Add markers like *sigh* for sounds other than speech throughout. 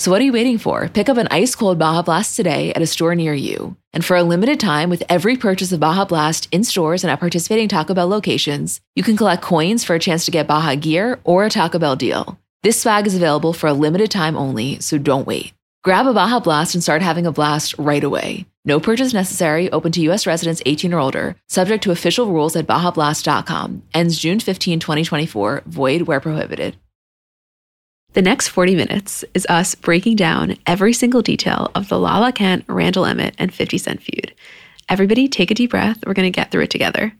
So what are you waiting for? Pick up an ice cold Baja Blast today at a store near you. And for a limited time, with every purchase of Baja Blast in stores and at participating Taco Bell locations, you can collect coins for a chance to get Baja gear or a Taco Bell deal. This swag is available for a limited time only, so don't wait. Grab a Baja Blast and start having a blast right away. No purchase necessary, open to U.S. residents 18 or older, subject to official rules at BajaBlast.com. Ends June 15, 2024, void where prohibited. The next 40 minutes is us breaking down every single detail of the Lala Kent, Randall Emmett, and 50 Cent feud. Everybody take a deep breath. We're going to get through it together.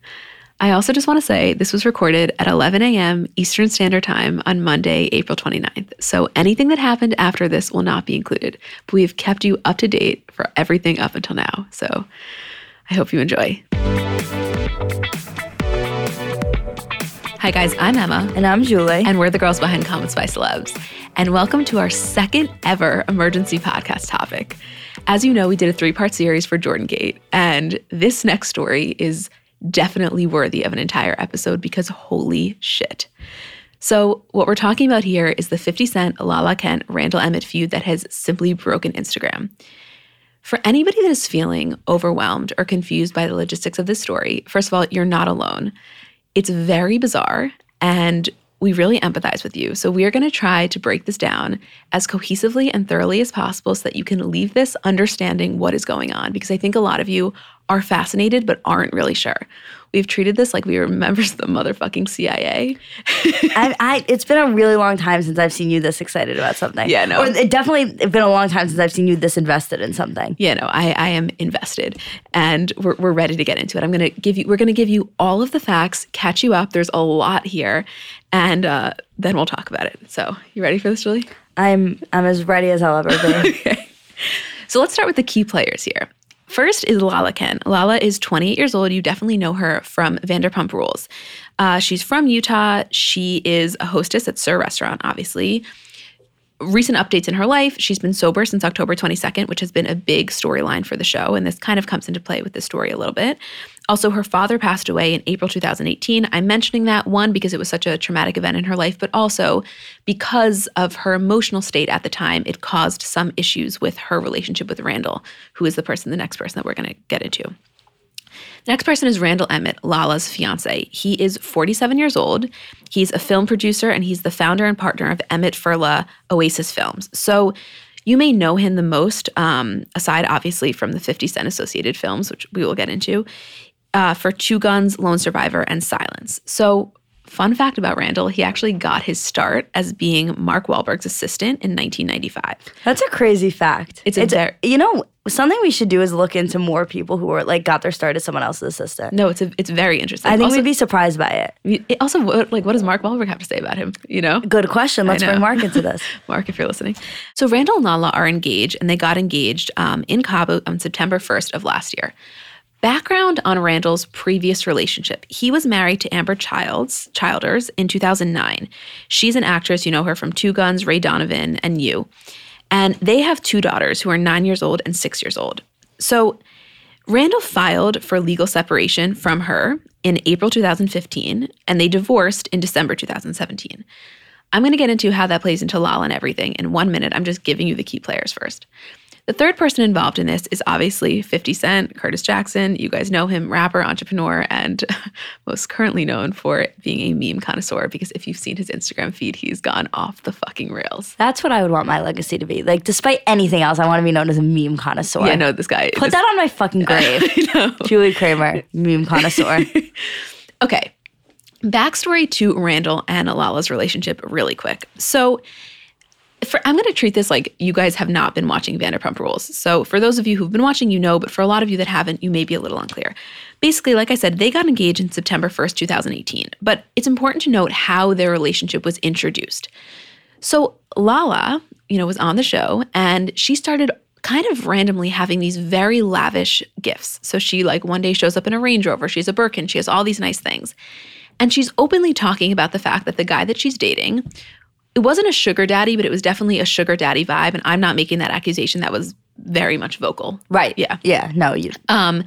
I also just want to say this was recorded at 11 a.m. Eastern Standard Time on Monday, April 29th. So anything that happened after this will not be included, but we've kept you up to date for everything up until now. So I hope you enjoy. Hi, guys, I'm Emma. And I'm Julie. And we're the girls behind Comments by Celebs. And welcome to our second ever emergency podcast topic. As you know, we did a three part series for Jordan Gate. And this next story is definitely worthy of an entire episode because holy shit. So, what we're talking about here is the 50 Cent, Lala Kent, Randall Emmett feud that has simply broken Instagram. For anybody that is feeling overwhelmed or confused by the logistics of this story, first of all, you're not alone. It's very bizarre and we really empathize with you. So, we are going to try to break this down as cohesively and thoroughly as possible so that you can leave this understanding what is going on. Because I think a lot of you are fascinated but aren't really sure. We've treated this like we were *laughs* members of the motherfucking CIA. I, I, it's been a really long time since I've seen you this excited about something. Yeah, no. Or it definitely been a long time since I've seen you this invested in something. Yeah, no, I, I am invested, and we're, we're ready to get into it. I'm gonna give you, we're gonna give you all of the facts, catch you up. There's a lot here, and uh, then we'll talk about it. So, you ready for this, Julie? I'm, I'm as ready as I'll ever be. *laughs* okay. So let's start with the key players here. First is Lala Kent. Lala is 28 years old. You definitely know her from Vanderpump Rules. Uh, she's from Utah. She is a hostess at SUR Restaurant, obviously. Recent updates in her life. She's been sober since October 22nd, which has been a big storyline for the show. And this kind of comes into play with the story a little bit. Also, her father passed away in April 2018. I'm mentioning that one because it was such a traumatic event in her life, but also because of her emotional state at the time, it caused some issues with her relationship with Randall, who is the person, the next person that we're going to get into. The next person is Randall Emmett, Lala's fiance. He is 47 years old. He's a film producer and he's the founder and partner of Emmett Furla Oasis Films. So you may know him the most, um, aside obviously from the 50 Cent associated films, which we will get into uh, for Two Guns, Lone Survivor, and Silence. So, fun fact about Randall, he actually got his start as being Mark Wahlberg's assistant in 1995. That's a crazy fact. It's a it's ver- you know something we should do is look into more people who are like got their start as someone else's assistant. No, it's a, it's very interesting. I think also, we'd be surprised by it. it also, what, like, what does Mark Wahlberg have to say about him? You know, Good question. Let's bring Mark into this. *laughs* Mark, if you're listening. So Randall and Lala are engaged, and they got engaged um, in Cabo on September 1st of last year. Background on Randall's previous relationship. He was married to Ambyr Childs, Childers in 2009. She's an actress, you know her from Two Guns, Ray Donovan, and You. And they have two daughters who are nine years old and six years old. So Randall filed for legal separation from her in April 2015, and they divorced in December 2017. I'm going to get into how that plays into Lala and everything in one minute. I'm just giving you the key players first. The third person involved in this is obviously 50 Cent, Curtis Jackson. You guys know him, rapper, entrepreneur, and *laughs* most currently known for being a meme connoisseur because if you've seen his Instagram feed, he's gone off the fucking rails. That's what I would want my legacy to be. Like, despite anything else, I want to be known as a meme connoisseur. Yeah, no, this guy. Put this, that on my fucking *laughs* grave. Julie Kramer, meme connoisseur. *laughs* Okay. Backstory to Randall and Lala's relationship, really quick. So, for, I'm going to treat this like you guys have not been watching Vanderpump Rules. So, for those of you who've been watching, you know, but for a lot of you that haven't, you may be a little unclear. Basically, like I said, they got engaged in September 1st, 2018, but it's important to note how their relationship was introduced. So, Lala you know, was on the show and she started kind of randomly having these very lavish gifts. So she like one day shows up in a Range Rover, she's a Birkin, she has all these nice things. And she's openly talking about the fact that the guy that she's dating, it wasn't a sugar daddy, but it was definitely a sugar daddy vibe. And I'm not making that accusation. That was very much vocal. Right. Yeah. Yeah. No, you. Um,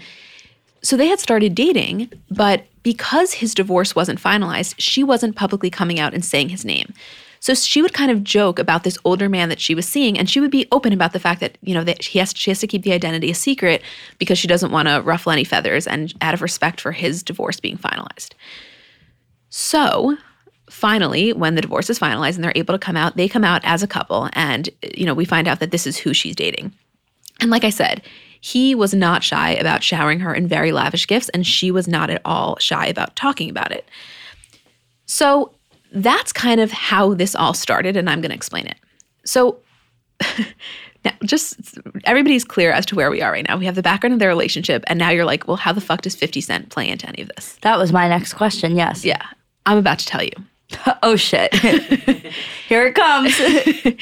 so they had started dating, but because his divorce wasn't finalized, she wasn't publicly coming out and saying his name. So she would kind of joke about this older man that she was seeing, and she would be open about the fact that you know that he has she has to keep the identity a secret because she doesn't want to ruffle any feathers, and out of respect for his divorce being finalized. So finally, when the divorce is finalized and they're able to come out, they come out as a couple, and you know we find out that this is who she's dating. And like I said, he was not shy about showering her in very lavish gifts, and she was not at all shy about talking about it. So that's kind of how this all started, and I'm going to explain it. So, *laughs* now just everybody's clear as to where we are right now. We have the background of their relationship, and now you're like, well, how the fuck does 50 Cent play into any of this? That was my next question. Yes. Yeah, I'm about to tell you. *laughs* oh shit. *laughs* Here it comes. *laughs*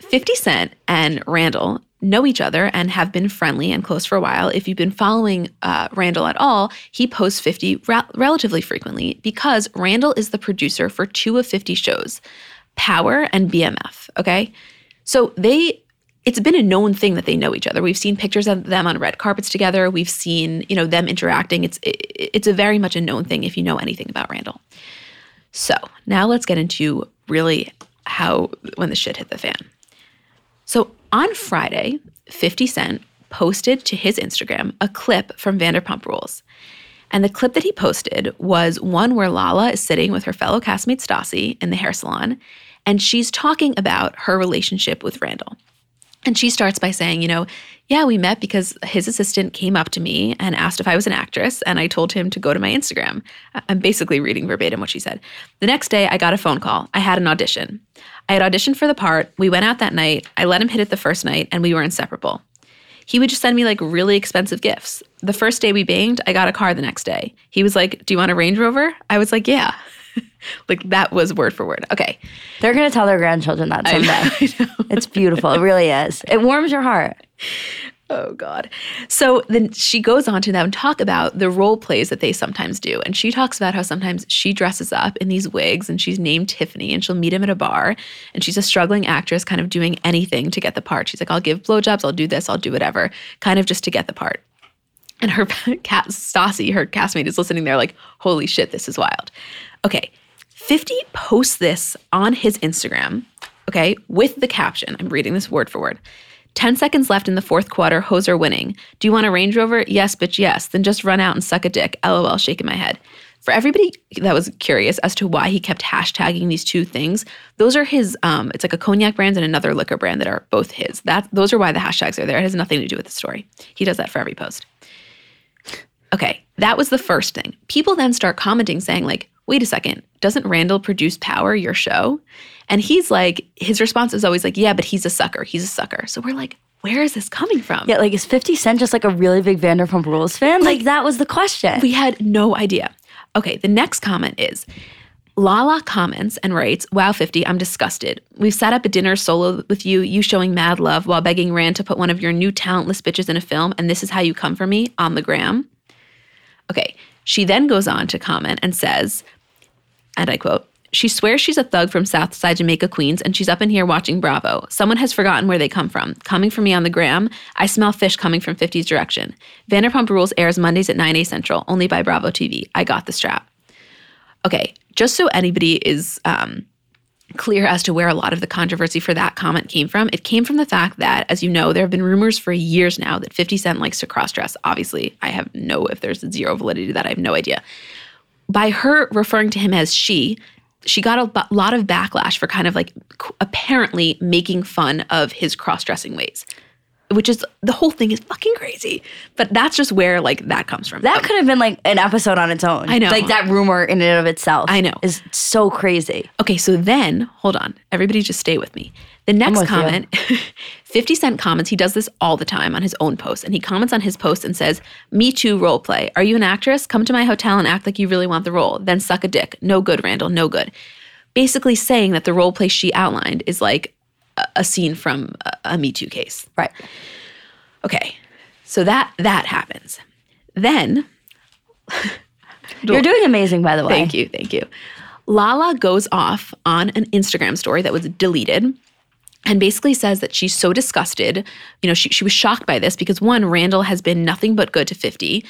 50 Cent and Randall know each other and have been friendly and close for a while. If you've been following uh, Randall at all, he posts 50 ra- relatively frequently because Randall is the producer for two of 50 shows, Power and BMF. Okay. So they, it's been a known thing that they know each other. We've seen pictures of them on red carpets together. We've seen, you know, them interacting. It's, it, it's a very much a known thing if you know anything about Randall. So now let's get into really how, when the shit hit the fan. So on Friday, 50 Cent posted to his Instagram a clip from Vanderpump Rules. And the clip that he posted was one where Lala is sitting with her fellow castmate Stassi in the hair salon, and she's talking about her relationship with Randall. And she starts by saying, you know, yeah, we met because his assistant came up to me and asked if I was an actress, and I told him to go to my Instagram. I'm basically reading verbatim what she said. The next day, I got a phone call. I had an audition. I had auditioned for the part. We went out that night. I let him hit it the first night, and we were inseparable. He would just send me like really expensive gifts. The first day we banged, I got a car the next day. He was like, Do you want a Range Rover? I was like, Yeah. *laughs* like that was word for word. Okay. They're gonna tell their grandchildren that I know, someday. *laughs* I know. It's beautiful. It really is. It warms your heart. Oh God. So then she goes on to them talk about the role plays that they sometimes do. And she talks about how sometimes she dresses up in these wigs and she's named Tiffany and she'll meet him at a bar and she's a struggling actress kind of doing anything to get the part. She's like, I'll give blowjobs, I'll do this, I'll do whatever, kind of just to get the part. And her *laughs* cat Stassi, her castmate, is listening there like, holy shit, this is wild. Okay. 50 posts this on his Instagram, okay, with the caption. I'm reading this word for word. 10 seconds left in the fourth quarter, hoes are winning. Do you want a Range Rover? Yes, bitch, yes. Then just run out and suck a dick. LOL, shaking my head. For everybody that was curious as to why he kept hashtagging these two things, those are his, um, it's like a cognac brand and another liquor brand that are both his. That Those are why the hashtags are there. It has nothing to do with the story. He does that for every post. Okay, that was the first thing. People then start commenting saying, like, wait a second, doesn't Randall produce Power, your show? And he's like, his response is always like, yeah, but he's a sucker. He's a sucker. So we're like, where is this coming from? Yeah, like is 50 Cent just like a really big Vanderpump Rules fan? Like, that was the question. We had no idea. Okay, the next comment is Lala comments and writes, Wow, 50, I'm disgusted. We've sat up at dinner solo with you, you showing mad love while begging Rand to put one of your new talentless bitches in a film, and this is how you come for me on the gram. Okay, she then goes on to comment and says, and I quote, she swears she's a thug from Southside Jamaica, Queens, and she's up in here watching Bravo. Someone has forgotten where they come from. Coming for me on the gram, I smell fish coming from 50's direction. Vanderpump Rules airs Mondays at 9 a Central, only by Bravo TV. I got the strap. Okay, just so anybody is um, clear as to where a lot of the controversy for that comment came from, it came from the fact that, as you know, there have been rumors for years now that 50 Cent likes to cross dress. Obviously, I have no, if there's zero validity to that, I have no idea. By her referring to him as she, she got a b- lot of backlash for kind of like apparently making fun of his cross dressing ways, which is the whole thing is fucking crazy. But that's just where like that comes from. that could have been like an episode on its own. I know. Like that rumor in and of itself. I know. Is so crazy. Okay, so then hold on. Everybody just stay with me. The next comment *laughs* 50 Cent comments, he does this all the time on his own post. And he comments on his post and says, Me too, role play. Are you an actress? Come to my hotel and act like you really want the role. Then suck a dick. No good, Randall, no good. Basically saying that the role play she outlined is like a- a scene from a, a Me Too case. Right. Okay, so that that happens. Then *laughs* You're doing amazing, by the way. Thank you, thank you. Lala goes off on an Instagram story that was deleted and basically says that she's so disgusted. You know, she, she was shocked by this because one, Randall has been nothing but good to 50.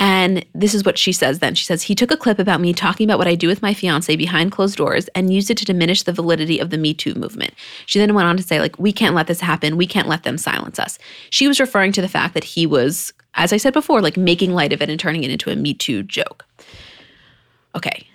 And this is what she says then. She says, He took a clip about me talking about what I do with my fiance behind closed doors and used it to diminish the validity of the Me Too movement. She then went on to say, like, we can't let this happen. We can't let them silence us. She was referring to the fact that he was, as I said before, like making light of it and turning it into a Me Too joke. Okay.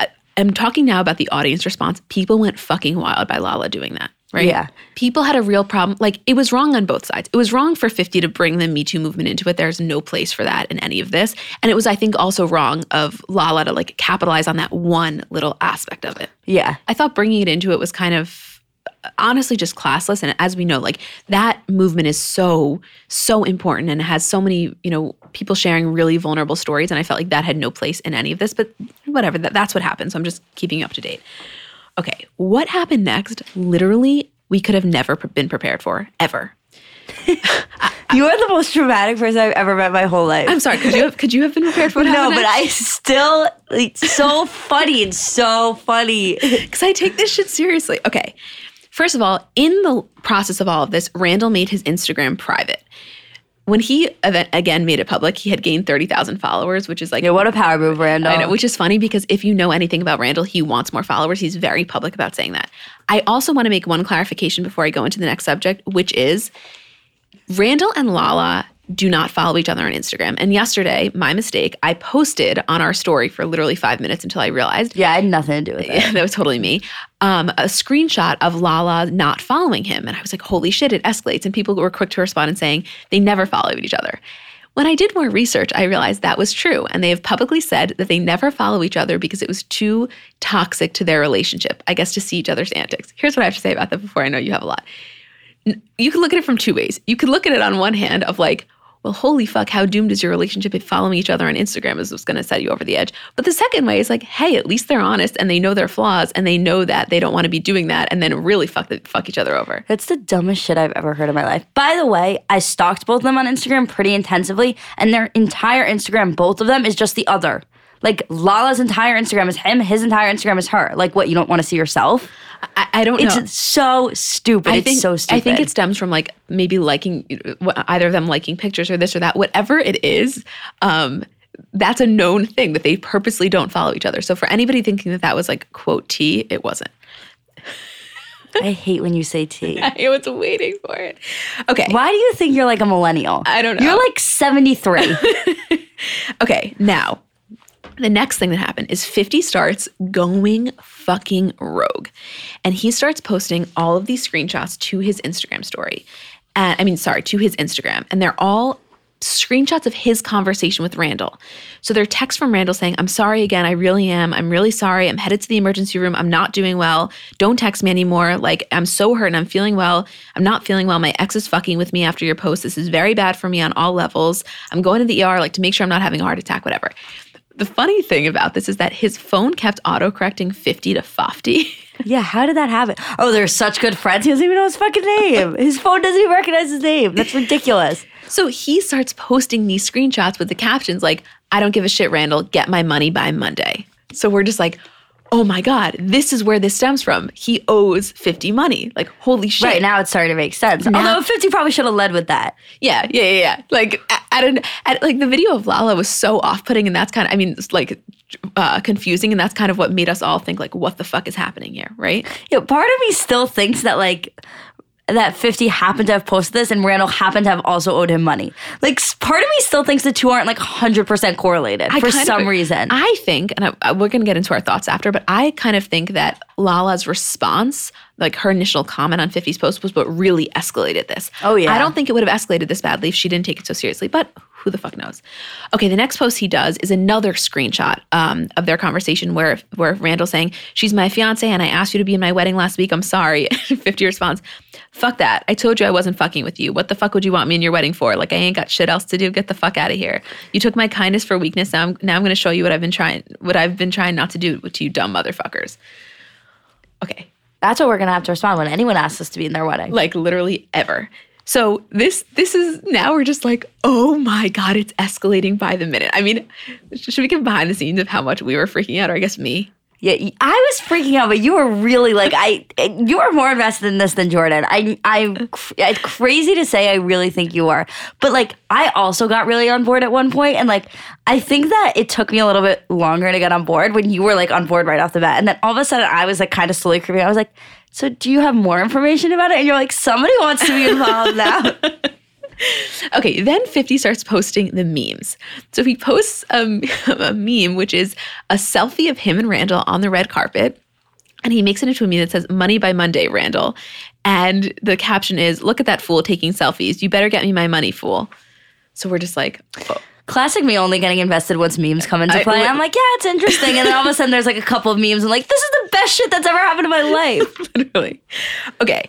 I, I'm talking now about the audience response. People went fucking wild by Lala doing that, right? Yeah. People had a real problem. Like, it was wrong on both sides. It was wrong for 50 to bring the Me Too movement into it. There's no place for that in any of this. And it was, I think, also wrong of Lala to like capitalize on that one little aspect of it. Yeah. I thought bringing it into it was kind of honestly just classless and as we know like that movement is so so important and has so many you know people sharing really vulnerable stories and i felt like that had no place in any of this but whatever that, that's what happened so i'm just keeping you up to date okay what happened next literally we could have never been prepared for ever *laughs* You are the most dramatic person I've ever met my whole life. i'm sorry could you have could you have been prepared for what no, but I still it's so *laughs* funny. and so funny. because I take this shit seriously. Okay. First of all, in the process of all of this, Randall made his Instagram private. When he event, again made it public, he had gained 30,000 followers, which is like, Yeah, what a power move, Randall. I know, which is funny because if you know anything about Randall, he wants more followers. He's very public about saying that. I also want to make one clarification before I go into the next subject, which is Randall and Lala do not follow each other on Instagram. And yesterday, my mistake, I posted on our story for literally five minutes until I realized yeah, I had nothing to do with *laughs* it. yeah, that was totally me. Um, a screenshot of Lala not following him. And I was like, holy shit, it escalates. And people were quick to respond and saying they never followed each other. When I did more research, I realized that was true. And they have publicly said that they never follow each other because it was too toxic to their relationship, I guess, to see each other's antics. Here's what I have to say about that before I know you have a lot. You can look at it from two ways. You could look at it on one hand of like, well, holy fuck, how doomed is your relationship if following each other on Instagram is what's going to set you over the edge? But the second way is like, hey, at least they're honest and they know their flaws and they know that they don't want to be doing that and then really fuck the, fuck each other over. That's the dumbest shit I've ever heard in my life. By the way, I stalked both of them on Instagram pretty intensively, and their entire Instagram, both of them, is just the other. Like Lala's entire Instagram is him, his entire Instagram is her. Like what, you don't want to see yourself? I, I don't It's know. so stupid. I it's think so stupid. I think it stems from like maybe liking either of them liking pictures or this or that. Whatever it is, um, that's a known thing that they purposely don't follow each other. So for anybody thinking that that was like quote tea, it wasn't. *laughs* I hate when you say T. *laughs* I was waiting for it. Okay. Why do you think you're like a millennial? I don't know. You're like 73. *laughs* Okay, now the next thing that happened is 50 starts going fucking rogue. And he starts posting all of these screenshots to his Instagram story. And I mean, sorry, to his Instagram. And they're all screenshots of his conversation with Randall. So they're texts from Randall saying, I'm sorry again. I really am. I'm really sorry. I'm headed to the emergency room. I'm not doing well. Don't text me anymore. Like, I'm so hurt and I'm feeling well. I'm not feeling well. My ex is fucking with me after your post. This is very bad for me on all levels. I'm going to the ER, like, to make sure I'm not having a heart attack, whatever. The funny thing about this is that his phone kept autocorrecting 50 to Fofty. *laughs* yeah, how did that happen? Oh, they're such good friends. He doesn't even know his fucking name. His phone doesn't even recognize his name. That's ridiculous. So he starts posting these screenshots with the captions like, I don't give a shit, Randall, get my money by Monday. So we're just like, oh my God, this is where this stems from. He owes 50 money. Like, holy shit. Right now, it's starting to make sense. Although 50 probably should have led with that. Yeah, yeah, yeah, yeah. Like, at, an, at like the video of Lala was so off-putting, and that's kind of, I mean, it's like uh, confusing, and that's kind of what made us all think like, what the fuck is happening here, right? Know, part of me still thinks that like that 50 happened to have posted this and Randall happened to have also owed him money. Like part of me still thinks the two aren't like 100% correlated I for some of- reason. I think, and I, we're going to get into our thoughts after, but I kind of think that Lala's response, like her initial comment on 50's post, was what really escalated this. Oh, yeah. I don't think it would have escalated this badly if she didn't take it so seriously, but who the fuck knows? Okay, the next post he does is another screenshot um, of their conversation where where Randall's saying, "She's my fiance, and I asked you to be in my wedding last week. I'm sorry." *laughs* 50 responds, "Fuck that! I told you I wasn't fucking with you. What the fuck would you want me in your wedding for? Like I ain't got shit else to do. Get the fuck out of here. You took my kindness for weakness. Now I'm now I'm going to show you what I've been trying what I've been trying not to do to you dumb motherfuckers." Okay. That's what we're gonna have to respond when anyone asks us to be in their wedding. like literally ever. So this this is now we're just like, oh my god, it's escalating by the minute. I mean, should we get behind the scenes of how much we were freaking out, or I guess me? Yeah, I was freaking out, but you were really like I. Eh, you were more invested in this than Jordan. I, I, it's crazy to say. I really think you are, but like I also got really on board at one point, and like I think that it took me a little bit longer to get on board when you were like on board right off the bat, and then all of a sudden I was like kind of slowly creeping. I was like, so do you have more information about it? And you're like, somebody wants to be involved now. *laughs* Okay, then 50 starts posting the memes. So he posts um, *laughs* a meme, which is a selfie of him and Randall on the red carpet. And he makes it into a meme that says, Money by Monday, Randall. And the caption is, Look at that fool taking selfies. You better get me my money, fool. So we're just like, oh. Classic me only getting invested once memes come into I- play. I'm like, yeah, it's interesting. And then all of a sudden there's like a couple of memes and like, this is the best shit that's ever happened in my life. *laughs* literally. Okay.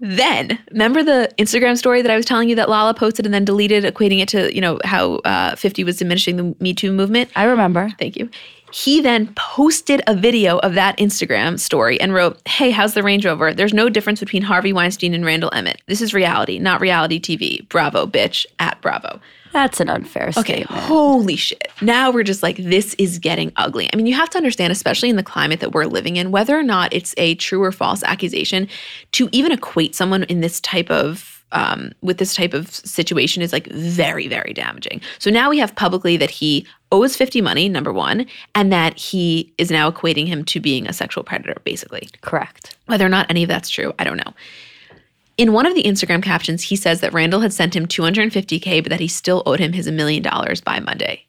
Then remember the Instagram story that I was telling you that Lala posted and then deleted, equating it to, you know, how uh, 50 was diminishing the Me Too movement? I remember. Thank you. He then posted a video of that Instagram story and wrote, Hey, how's the Range Rover? There's no difference between Harvey Weinstein and Randall Emmett. This is reality, not reality TV. Bravo, bitch, at Bravo. That's an unfair Okay, holy shit. Now we're just like, this is getting ugly. I mean, you have to understand, especially in the climate that we're living in, whether or not it's a true or false accusation, to even equate someone in this type of um, with this type of situation is like very, very damaging. So now we have publicly that he owes 50 money, number one, and that he is now equating him to being a sexual predator, basically. Correct. Whether or not any of that's true, I don't know. In one of the Instagram captions, he says that Randall had sent him 250K, but that he still owed him his a million dollars by Monday.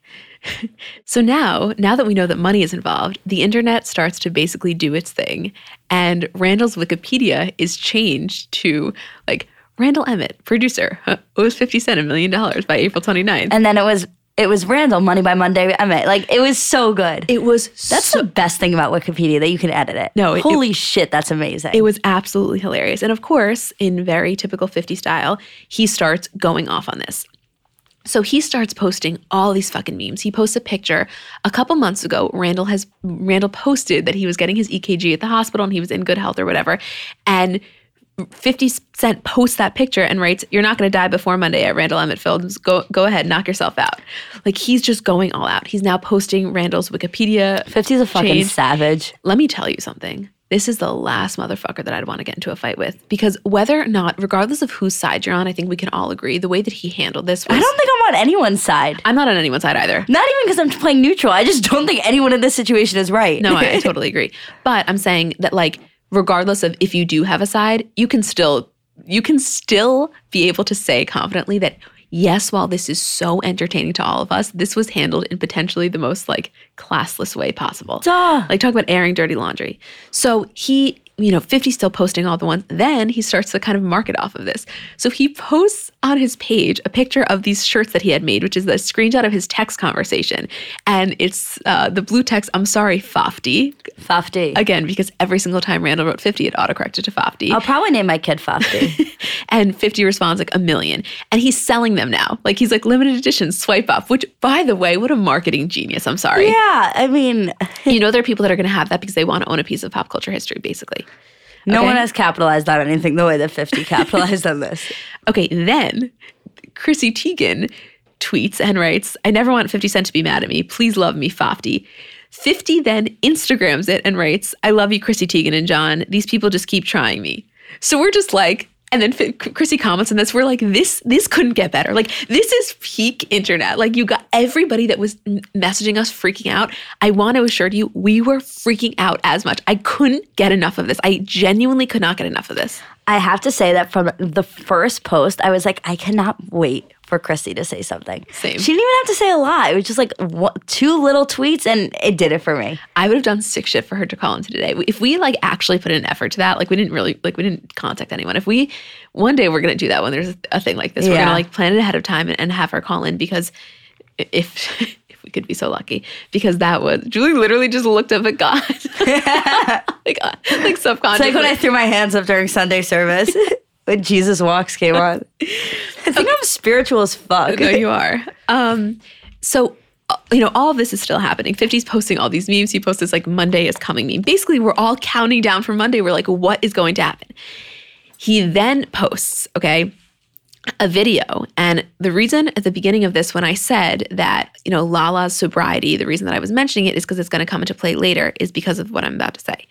*laughs* so now, now that we know that money is involved, the internet starts to basically do its thing. And Randall's Wikipedia is changed to like Randall Emmett, producer, *laughs* owes 50 Cent a million dollars by April 29th. And then it was it was Randall Money by Monday Emmett. Like it was so good. it was that's so, the best thing about Wikipedia that you can edit it. No, it- holy shit, that's amazing. It was absolutely hilarious. And of course, in very typical 50 style, he starts going off on this. So he starts posting all these fucking memes. He posts a picture a couple months ago. Randall has Randall posted that he was getting his EKG at the hospital and he was in good health or whatever. And 50 Cent posts that picture and writes, You're not going to die before Monday at Randall Emmett Films. Go, go ahead, knock yourself out. Like he's just going all out. He's now posting Randall's Wikipedia. 50's a fucking change. savage. Let me tell you something. This is the last motherfucker that I'd want to get into a fight with because whether or not, regardless of whose side you're on, I think we can all agree the way that he handled this was. I don't think I'm on anyone's side. I'm not on anyone's side either. Not even because I'm playing neutral. I just don't think anyone in this situation is right. No, I, I *laughs* totally agree. But I'm saying that, like, regardless of if you do have a side, you can still you can still be able to say confidently that yes, while this is so entertaining to all of us, this was handled in potentially the most like classless way possible. Duh. Like talk about airing dirty laundry. So he, you know, 50 still posting all the ones. Then he starts to kind of market off of this. So he posts on his page a picture of these shirts that he had made, which is the screenshot of his text conversation. And it's uh, the blue text, I'm sorry, Fofty. Fofty. Again, because every single time Randall wrote 50, it autocorrected to Fofty. I'll probably name my kid Fofty. *laughs* and 50 responds like a million. And he's selling them now. Like he's like limited edition swipe up, which by the way, what a marketing genius. I'm sorry. yeah, I mean, *laughs* You know, there are people that are going to have that because they want to own a piece of pop culture history, basically. no Okay? one has capitalized on anything the way that 50 *laughs* capitalized on this. Okay, then Chrissy Teigen tweets and writes, I never want 50 Cent to be mad at me. Please love me, Fofty. 50 then Instagrams it and writes, I love you, Chrissy Teigen and John. These people just keep trying me. So we're just like, and then Fi- Chrissy comments on this. We're like, this this couldn't get better. Like this is peak internet. Like you got everybody that was messaging us freaking out. I want to assure you, we were freaking out as much. I couldn't get enough of this. I genuinely could not get enough of this. I have to say that from the first post, I was like, I cannot wait for Chrissy to say something. Same. She didn't even have to say a lot. It was just like one, two little tweets, and it did it for me. I would have done sick shit for her to call into today. If we like actually put in effort to that, like we didn't really like we didn't contact anyone. If we one day we're gonna do that when there's a thing like this, we're gonna like plan it ahead of time and, and have her call in because if *laughs* if we could be so lucky, because that was Julie literally just looked up at God, *laughs* *laughs* like uh, like It's subconsciously. like when I threw my hands up during Sunday service when Jesus Walks came on. *laughs* I think I'm spiritual as fuck. no, you are. Um, so you know, all of this is still happening. 50's posting all these memes. He posts this like Monday is coming meme. Basically, we're all counting down for Monday. We're like, what is going to happen? He then posts, okay, a video. And the reason at the beginning of this, when I said that, you know, Lala's sobriety, the reason that I was mentioning it is because it's going to come into play later, is because of what I'm about to say.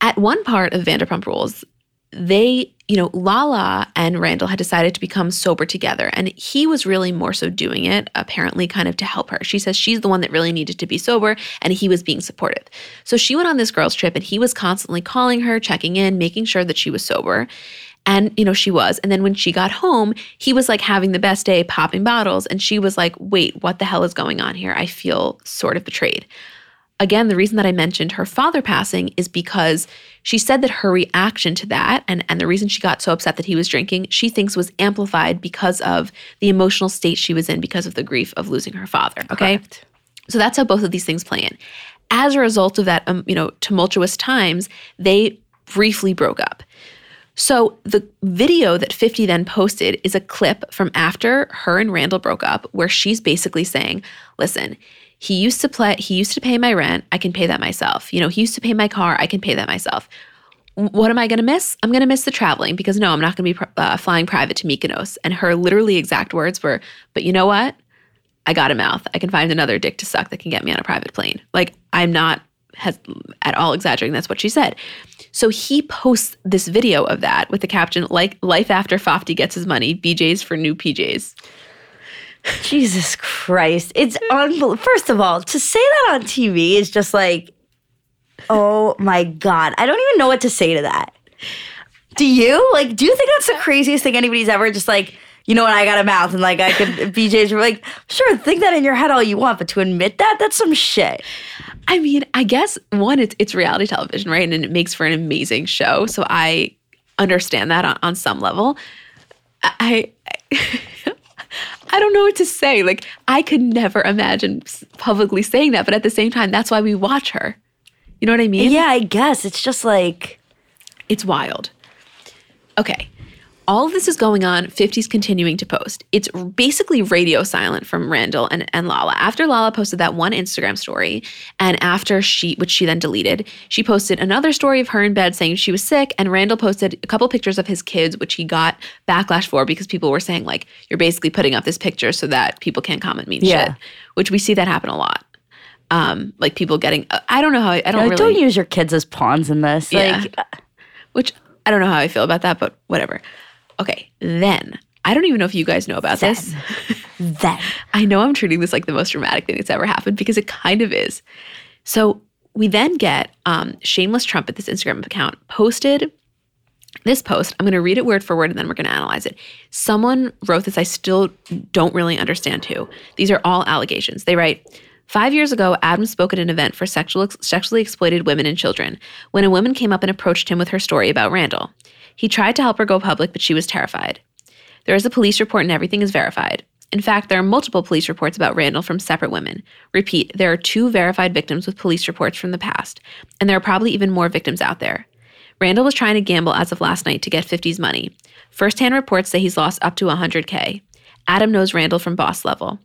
At one part of Vanderpump Rules, they, you know, Lala and Randall had decided to become sober together. And he was really more so doing it, apparently, kind of to help her. She says she's the one that really needed to be sober, and he was being supportive. So she went on this girls' trip, and he was constantly calling her, checking in, making sure that she was sober. And, you know, she was. And then when she got home, he was like having the best day, popping bottles. And she was like, wait, what the hell is going on here? I feel sort of betrayed. Again, the reason that I mentioned her father passing is because she said that her reaction to that and, and the reason she got so upset that he was drinking, she thinks was amplified because of the emotional state she was in because of the grief of losing her father. Okay. Correct. So that's how both of these things play in. As a result of that, um, you know, tumultuous times, they briefly broke up. So the video that 50 then posted is a clip from after her and Randall broke up where she's basically saying, "Listen, he used to play he used to pay my rent, I can pay that myself. You know, he used to pay my car, I can pay that myself." What am I going to miss? I'm going to miss the traveling because no, I'm not going to be uh, flying private to Mykonos. And her literally exact words were, "But you know what? I got a mouth. I can find another dick to suck that can get me on a private plane." Like I'm not has at all exaggerating. That's what she said. So he posts this video of that with the caption like life after Fofty gets his money, BJ's for new PJs. Jesus Christ. It's unbelievable. First of all, to say that on TV is just like, oh my God. I don't even know what to say to that. Do you? Like, do you think that's the craziest thing anybody's ever just like, you know what, I got a mouth and like I could *laughs* BJ's like, sure, think that in your head all you want, but to admit that, that's some shit. I mean, I guess one, it's it's reality television, right? And it makes for an amazing show. So I understand that on, on some level. I I *laughs* don't know what to say. Like I could never imagine publicly saying that, but at the same time, that's why we watch her. You know what I mean? Yeah, I guess. It's just like, It's wild. Okay. All of this is going on. 50's continuing to post. It's basically radio silent from Randall and, and Lala. After Lala posted that one Instagram story, and after she, which she then deleted, she posted another story of her in bed saying she was sick. And Randall posted a couple pictures of his kids, which he got backlash for because people were saying, like, you're basically putting up this picture so that people can't comment mean Yeah. shit, which we see that happen a lot. Um, like people getting, I don't know how, I don't really don't use your kids as pawns in this. Yeah. Like, uh, which I don't know how I feel about that, but whatever. Okay, then I don't even know if you guys know about this. *laughs* then. I know I'm treating this like the most dramatic thing that's ever happened because it kind of is. So we then get um, Shameless Trumpet, this Instagram account, posted this post. I'm going to read it word for word and then we're going to analyze it. Someone wrote this. I still don't really understand who. These are all allegations. They write, Five years ago, Adam spoke at an event for sexual, sexually exploited women and children when a woman came up and approached him with her story about Randall. He tried to help her go public, but she was terrified. There is a police report and everything is verified. In fact, there are multiple police reports about Randall from separate women. Repeat, there are two verified victims with police reports from the past, and there are probably even more victims out there. Randall was trying to gamble as of last night to get 50's money. First-hand reports say he's lost up to 100K. Adam knows Randall from boss level.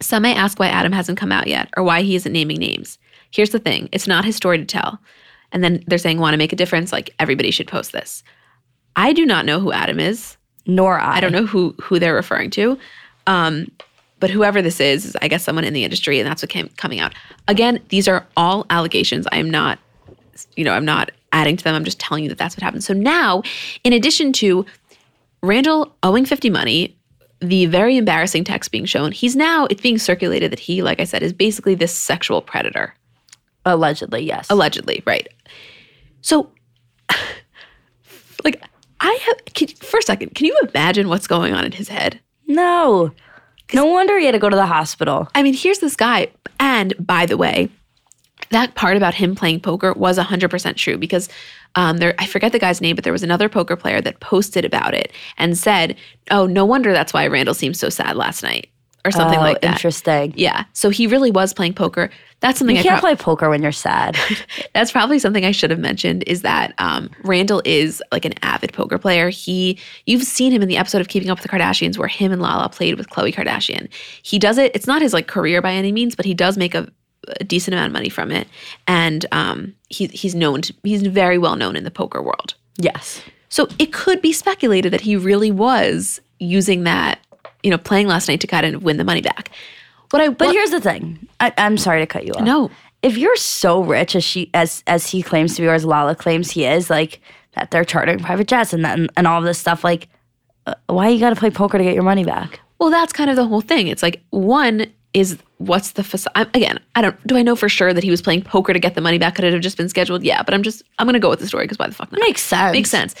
Some may ask why Adam hasn't come out yet or why he isn't naming names. Here's the thing it's not his story to tell. And then they're saying, want to make a difference? Like, everybody should post this. I do not know who Adam is. Nor I. I don't know who who they're referring to. Um, but whoever this is, is I guess someone in the industry, and that's what came coming out. Again, these are all allegations. I am not, you know, I'm not adding to them. I'm just telling you that that's what happened. So now, in addition to Randall owing 50 money, the very embarrassing text being shown, he's now it's being circulated that he, like I said, is basically this sexual predator. Allegedly, yes. Allegedly, right. So, *sighs* like, I have, can, for a second, can you imagine what's going on in his head? no. No wonder he had to go to the hospital. I mean, here's this guy. And by the way, that part about him playing poker was 100% true because um, there, I forget the guy's name, but there was another poker player that posted about it and said, Oh, no wonder that's why Randall seemed so sad last night. Or something Oh, like that. Interesting. Yeah. So he really was playing poker. That's something You I can't prob- play poker when you're sad. *laughs* that's probably something I should have mentioned is that um, Randall is like an avid poker player. He, you've seen him in the episode of Keeping Up with the Kardashians where him and Lala played with Khloe Kardashian. He does it. It's not his like career by any means, but he does make a, a decent amount of money from it, and um, he, he's known. To, he's very well known in the poker world. yes. So it could be speculated that he really was using that, you know, playing last night to kind of win the money back. What I But here's the thing. I, I'm sorry to cut you off. no, If you're so rich as she as as he claims to be, or as Lala claims he is, like that they're chartering private jets and that, and, and all this stuff, like uh, why you got to play poker to get your money back? Well, that's kind of the whole thing. It's like one is what's the facade. Again, I don't. Do I know for sure that he was playing poker to get the money back? Could it have just been scheduled? Yeah, but I'm just. I'm gonna go with the story because why the fuck not? Makes sense. Makes sense.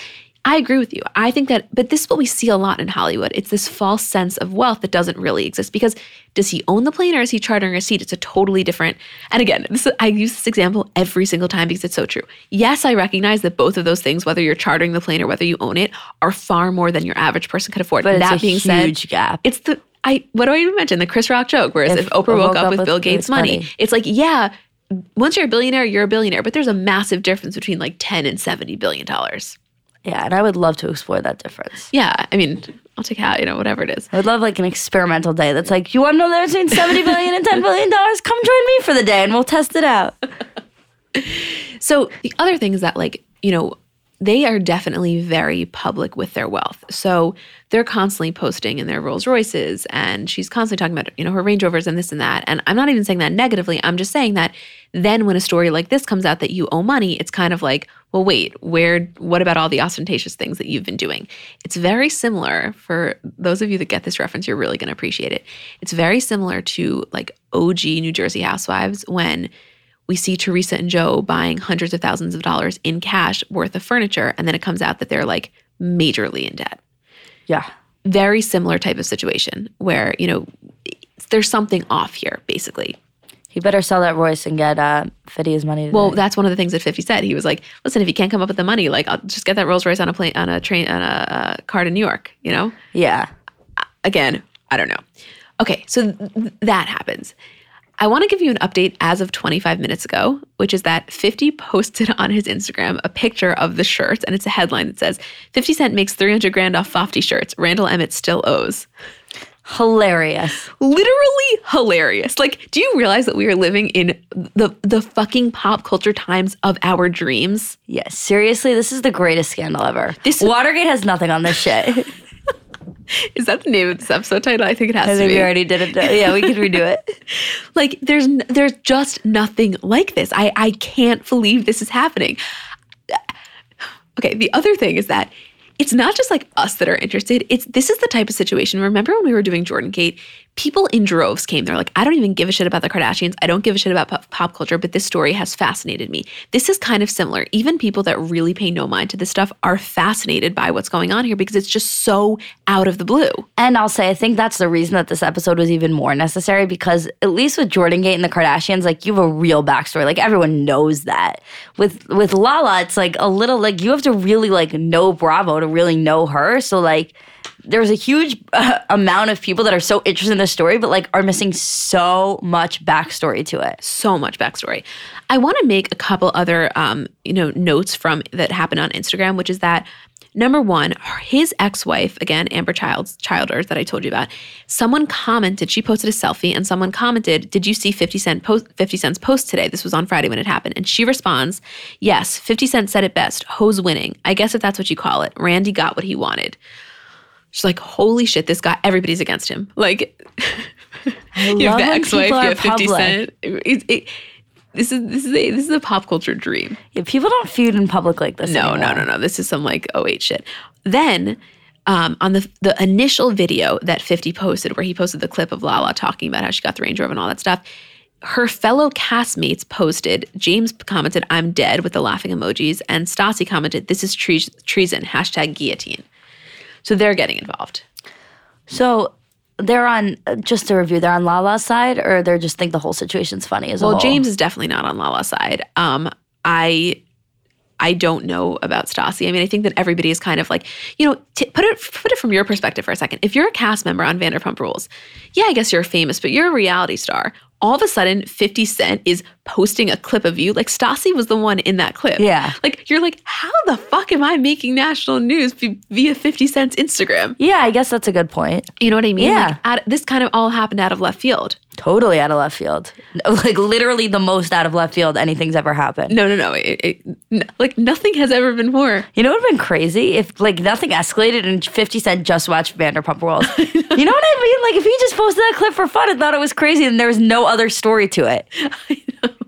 I agree with you. I think that, but this is what we see a lot in Hollywood. It's this false sense of wealth that doesn't really exist because does he own the plane or is he chartering a seat? It's a totally different. And again, this, I use this example every single time because it's so true. Yes, I recognize that both of those things, whether you're chartering the plane or whether you own it, are far more than your average person could afford. But that being huge said, gap. it's the I what do I even mention? The Chris Rock joke, whereas if, If Oprah woke, up, with Bill Gates' money, money. it's like, yeah, once you're a billionaire, you're a billionaire. But there's a massive difference between like 10 and 70 billion dollars. Yeah, and I would love to explore that difference. Yeah. I mean, I'll take out, you know, whatever it is. I would love like an experimental day that's like, you want to know the difference between seventy billion and ten billion dollars? Come join me for the day and we'll test it out. *laughs* So the other thing is that, like, you know, they are definitely very public with their wealth. So they're constantly posting in their Rolls Royces, and she's constantly talking about, you know, her Range Rovers and this and that. And I'm not even saying that negatively. I'm just saying that then when a story like this comes out that you owe money, it's kind of like, well, wait, where? What about all the ostentatious things that you've been doing? It's very similar for those of you that get this reference. You're really to appreciate it. It's very similar to like OG New Jersey Housewives when we see Teresa and Joe buying hundreds of thousands of dollars in cash worth of furniture, and then it comes out that they're like majorly in debt. Yeah. Very similar type of situation where, you know, there's something off here, basically. He better sell that Royce and get uh, Fiddy his money. Today. Well, that's one of the things that 50 said. He was like, listen, if you can't come up with the money, like, I'll just get that Rolls Royce on a plane, on a train, on a uh, car to New York, you know? yeah. again, I don't know. Okay, so th- that happens. I want to give you an update as of 25 minutes ago, which is that 50 posted on his Instagram a picture of the shirt, and it's a headline that says 50 Cent makes 300 grand off Fofty shirts. Randall Emmett still owes. Hilarious. Literally hilarious. Like, do you realize that we are living in the the fucking pop culture times of our dreams? Yes. seriously, this is the greatest scandal ever. This- Watergate has nothing on this shit. *laughs* *laughs* Is that the name of this episode title? I think it has I to think be. we already did it. Yeah, we could redo it. *laughs* Like there's there's just nothing like this. I I can't believe this is happening. Okay, the other thing is that it's not just like us that are interested. It's this is the type of situation. Remember when we were doing Jordan Gate? People in droves came. They're like, I don't even give a shit about the Kardashians. I don't give a shit about pop, pop culture, but this story has fascinated me. This is kind of similar. Even people that really pay no mind to this stuff are fascinated by what's going on here because it's just so out of the blue. And I'll say, I think that's the reason that this episode was even more necessary because at least with Jordan Gate and the Kardashians, like you have a real backstory. Like everyone knows that. With with Lala, it's like a little like you have to really like know Bravo to really know her. So like there's a huge uh, amount of people that are so interested in the story, but like are missing so much backstory to it. so much backstory. I want to make a couple other, um, you know, notes from that happened on Instagram, which is that number one, his ex-wife, again, Ambyr Childs, Childers, that I told you about, someone commented. She posted a selfie, and someone commented, "Did you see Fifty Cent post Fifty Cent's post today? This was on Friday when it happened." And she responds, "Yes, Fifty Cent said it best. Hoes winning. I guess if that's what you call it. Randy got what he wanted." She's like, "Holy shit, this guy! Everybody's against him." Like. *laughs* you have the ex-wife, you have Fifty public. Cent. It- it- this is this is a this is a pop culture dream. Yeah, people don't feud in public like this. No, no, anymore. no, no. This is some like oh wait shit. Then um, on the the initial video that 50 posted, where he posted the clip of Lala talking about how she got the Range Rover and all that stuff, her fellow castmates posted. James commented, "I'm dead" with the laughing emojis, and Stassi commented, "This is tre- treason." Hashtag guillotine. So they're getting involved. So they're on just to review. They're on Lala's side, or they're just think the whole situation's funny as Well, a whole. James is definitely not on Lala's side. Um, I I don't know about Stassi. I mean, I think that everybody is kind of like, you know, t- put it put it from your perspective for a second. If you're a cast member on Vanderpump Rules, yeah, I guess you're famous, but you're a reality star. All of a sudden, 50 Cent is posting a clip of you. Like Stassi was the one in that clip. Yeah. Like you're like, how the fuck am I making national news via 50 Cent's Instagram? Yeah, I guess that's a good point. You know what I mean? Yeah. Like, out, this kind of all happened out of left field. Totally out of left field. *laughs* Like literally the most out of left field anything's ever happened. No, no, no. It, it, n- like nothing has ever been more. You know what would have been crazy if like nothing escalated and 50 Cent just watched Vanderpump Rules. *laughs* you know what I mean? Like if he just posted that clip for fun and thought it was crazy and there was no other story to it. *laughs*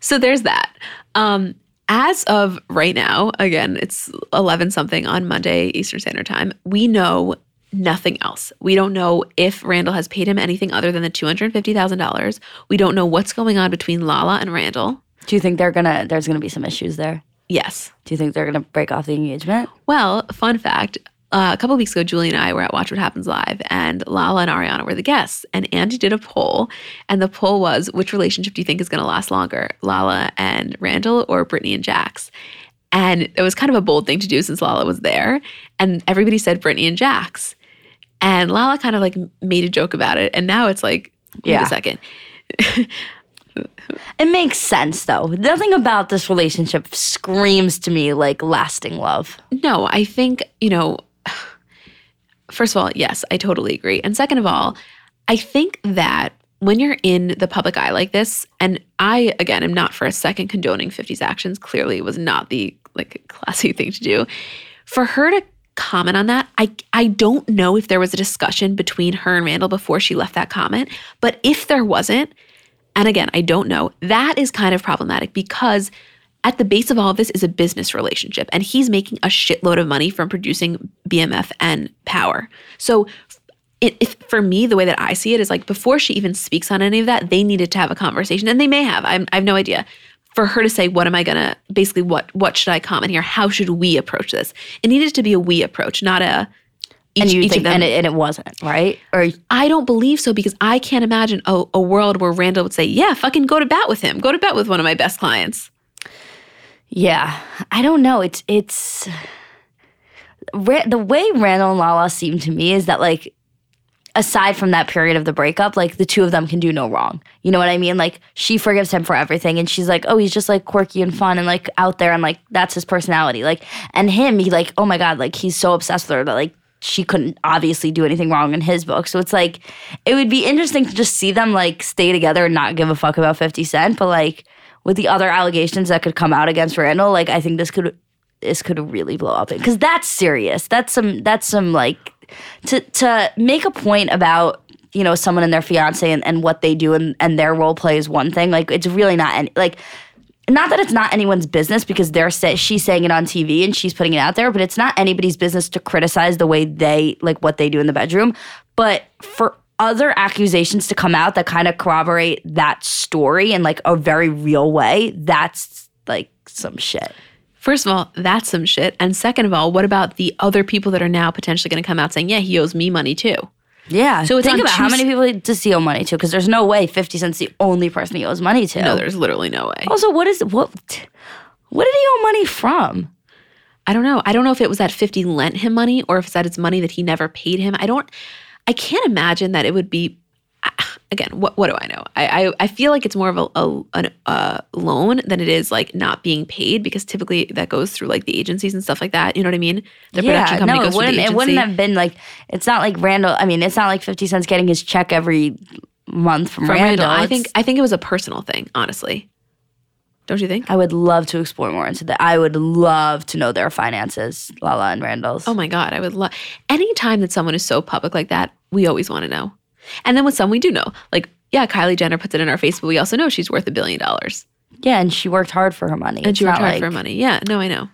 So there's that. Um, as of right now, again, it's 11 something on Monday, Eastern Standard Time. We know nothing else. We don't know if Randall has paid him anything other than the $250,000. We don't know what's going on between Lala and Randall. Do you think they're gonna there's gonna be some issues there? Yes. Do you think they're gonna break off the engagement? Well, fun fact. Uh, a couple weeks ago, Julie and I were at Watch What Happens Live, and Lala and Ariana were the guests. And Andy did a poll, and the poll was, which relationship do you think is going to last longer, Lala and Randall or Brittany and Jax? And it was kind of a bold thing to do since Lala was there, and everybody said Brittany and Jax. And Lala kind of like made a joke about it, and now it's like, wait Yeah. a second. *laughs* It makes sense though. Nothing about this relationship screams to me like lasting love. No, I think, you know, *sighs* first of all, yes, I totally agree. And second of all, I think that when you're in the public eye like this, and I, again, am not for a second condoning 50's actions, clearly was not the like classy thing to do. For her to comment on that, I I don't know if there was a discussion between her and Randall before she left that comment, but if there wasn't, and again, I don't know, that is kind of problematic because at the base of all of this is a business relationship, and he's making a shitload of money from producing BMF and Power. So, it, it, for me, the way that I see it is like before she even speaks on any of that, they needed to have a conversation, and they may have. I'm, I have no idea. For her to say, "What am I gonna?" Basically, what what should I comment here? How should we approach this? It needed to be a we approach, not a. Each, and you think of them. and it, and it wasn't, right? Or I don't believe so because I can't imagine a, a world where Randall would say, "Yeah, fucking go to bat with him. Go to bat with one of my best clients." Yeah, I don't know. It's it's the way Randall and Lala seem to me is that like aside from that period of the breakup, like the two of them can do no wrong. You know what I mean? Like she forgives him for everything and she's like, "Oh, he's just like quirky and fun and like out there and like that's his personality." Like and him, he like, "Oh my god, like he's so obsessed with her that like she couldn't obviously do anything wrong in his book." So it's like it would be interesting to just see them like stay together and not give a fuck about 50 Cent, but like with the other allegations that could come out against Randall, like I think this could this could really blow up because that's serious. That's some that's some like to to make a point about you know someone and their fiance and, and what they do and, and their role play is one thing. Like it's really not any like not that it's not anyone's business because they're say, she's saying it on TV and she's putting it out there, but it's not anybody's business to criticize the way they like what they do in the bedroom. But for other accusations to come out that kind of corroborate that story in like a very real way, that's like some shit. First of all, that's some shit. And second of all, what about the other people that are now potentially going to come out saying, "Yeah, he owes me money too." Yeah. So think about two how many people does he owe money to? Because there's no way 50 Cent's the only person he owes money to. No, there's literally no way. also, what is what? What did he owe money from? I don't know. I don't know if it was that 50 lent him money or if it's that it's money that he never paid him. I don't I can't imagine that it would be *sighs* again, what what do I know? I I, I feel like it's more of a, a, an, a loan than it is like not being paid because typically that goes through like the agencies and stuff like that. You know what I mean? The production company no, goes it wouldn't. It wouldn't have been like. It's not like Randall. I mean, it's not like 50 Cent's getting his check every month from, From Randall. Randall. I think I think it was a personal thing, honestly. Don't you think? I would love to explore more into that. I would love to know their finances, Lala and Randall's. Oh my God, I would love anytime that someone is so public like that, we always want to know. And then with some we do know. Like, yeah, Kylie Jenner puts it in our face, but we also know she's worth a billion dollars. yeah, and she worked hard for her money. And It's she worked not hard like- for her money. Yeah, no, I know.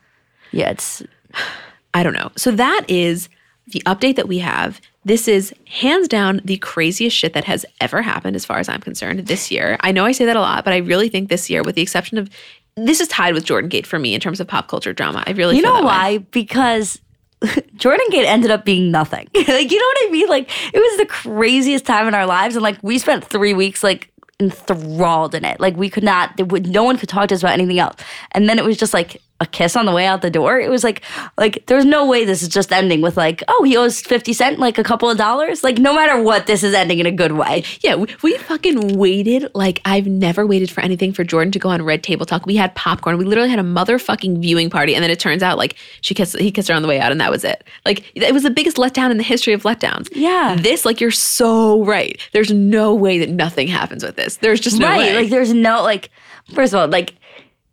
Yeah, it's *sighs* I don't know. So that is the update that we have. This is hands down the craziest shit that has ever happened, as far as I'm concerned, this year. I know I say that a lot, but I really think this year, with the exception of this is tied with Jordyn Gate for me in terms of pop culture drama. I really You know that way. why? Because *laughs* Jordyn Gate ended up being nothing. *laughs* like, you know what I mean? Like, it was the craziest time in our lives. And like, we spent three weeks, like, enthralled in it. Like we could not, would, no one could talk to us about anything else. And then it was just like a kiss on the way out the door. It was like, like there's no way this is just ending with like, oh, he owes fifty cent, like a couple of dollars. Like no matter what, this is ending in a good way. Yeah, we, we fucking waited like I've never waited for anything for Jordyn to go on Red Table Talk. We had popcorn. We literally had a motherfucking viewing party, and then it turns out like she kissed he kissed her on the way out, and that was it. Like it was the biggest letdown in the history of letdowns. Yeah. this like you're so right. There's no way that nothing happens with this. There's just no right. way. Like there's no like. First of all, like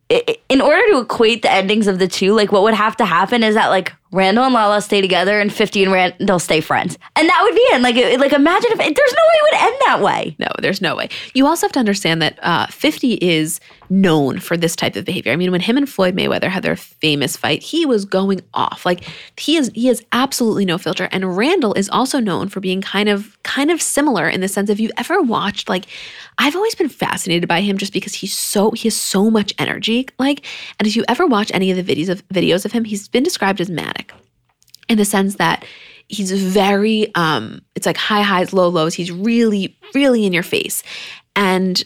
in order to equate the endings of the two, like what would have to happen is that like Randall and Lala stay together and 50 and Randall stay friends. And that would be it. Like, it- like imagine if there's no way it would end that way. No, there's no way. You also have to understand that uh, 50 is known for this type of behavior. I mean, when him and Floyd Mayweather had their famous fight, he was going off. Like he is he has absolutely no filter. And Randall is also known for being kind of kind of similar in the sense if you've ever watched like I've always been fascinated by him just because he's so he has so much energy. Like, and if you ever watch any of the videos of videos of him, he's been described as manic in the sense that he's very um it's like high highs low lows he's really really in your face and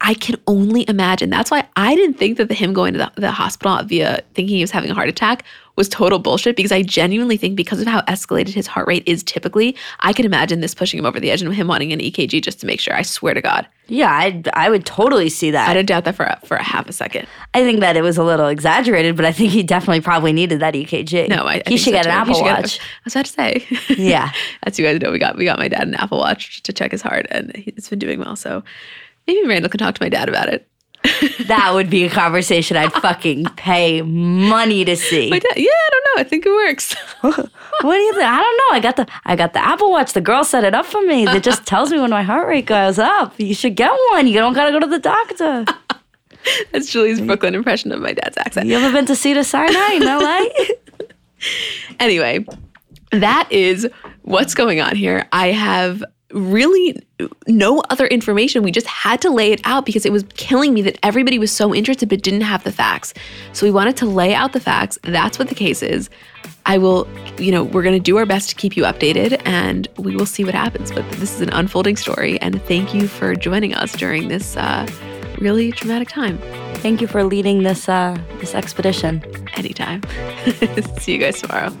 i can only imagine that's why i didn't think that the him going to the, the hospital via thinking he was having a heart attack was total bullshit because i genuinely think because of how escalated his heart rate is typically i can imagine this pushing him over the edge and him wanting an ekg just to make sure i swear to god Yeah, I, I would totally see that. i didn't doubt that for a, for a half a second I think that it was a little exaggerated, but I think he definitely probably needed that EKG. no i, I he should so get an too. He Apple get- Watch. *laughs* i was about to say Yeah. *laughs* As you guys know, we got we got my dad an Apple Watch to check his heart, and it's been doing well. So maybe Randall can talk to my dad about it. *laughs* that would be a conversation I'd fucking pay money to see. My dad, yeah, I don't know. I think it works. *laughs* What do you think? I don't know. I got the I got the Apple Watch. The girl set it up for me. It just *laughs* tells me when my heart rate goes up. You should get one. You don't gotta go to the doctor. That's Julie's Brooklyn impression of my dad's accent. You ever been to Cedar Sinai in LA? Anyway, that is what's going on here. I have really no other information. We just had to lay it out because it was killing me that everybody was so interested but didn't have the facts. So we wanted to lay out the facts. That's what the case is. I will, you know, we're going to do our best to keep you updated and we will see what happens. But this is an unfolding story. And thank you for joining us during this uh, really traumatic time. Thank you for leading this uh this expedition. Anytime. *laughs* see you guys tomorrow.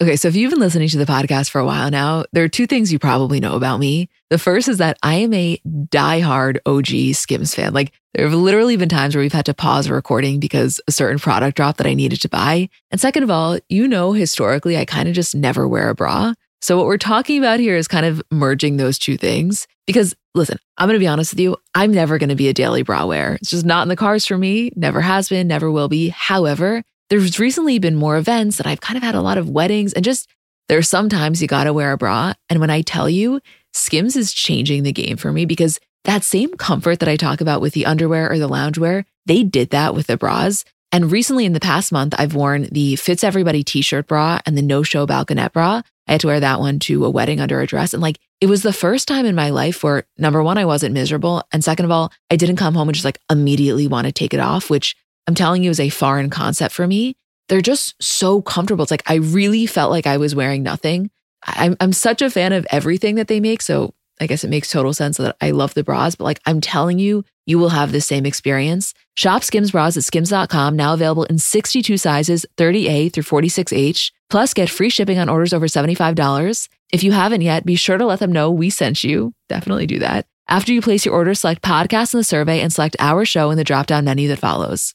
Okay, so if you've been listening to the podcast for a while now, there are two things you probably know about me. The first is that I am a diehard OG Skims fan. Like, there have literally been times where we've had to pause a recording because a certain product dropped that I needed to buy. And second of all, you know, historically, I kind of just never wear a bra. So, what we're talking about here is kind of merging those two things. Because listen, I'm going to be honest with you, I'm never going to be a daily bra wearer. It's just not in the cards for me, never has been, never will be. However, there's recently been more events and I've kind of had a lot of weddings and just there's sometimes you got to wear a bra. And when I tell you, Skims is changing the game for me because that same comfort that I talk about with the underwear or the loungewear, they did that with the bras. And recently in the past month, I've worn the Fits Everybody t shirt bra and the No Show Balconette bra. I had to wear that one to a wedding under a dress. And like, it was the first time in my life where number one, I wasn't miserable. And second of all, I didn't come home and just like immediately want to take it off, which I'm telling you is a foreign concept for me. They're just so comfortable. It's like I really felt like I was wearing nothing. I'm, I'm such a fan of everything that they make. So I guess it makes total sense that I love the bras, but like I'm telling you, you will have the same experience. Shop Skims bras at skims.com, now available in 62 sizes, 30A through 46H. Plus, get free shipping on orders over $75. If you haven't yet, be sure to let them know we sent you. Definitely do that. After you place your order, select podcast in the survey and select our show in the drop down menu that follows.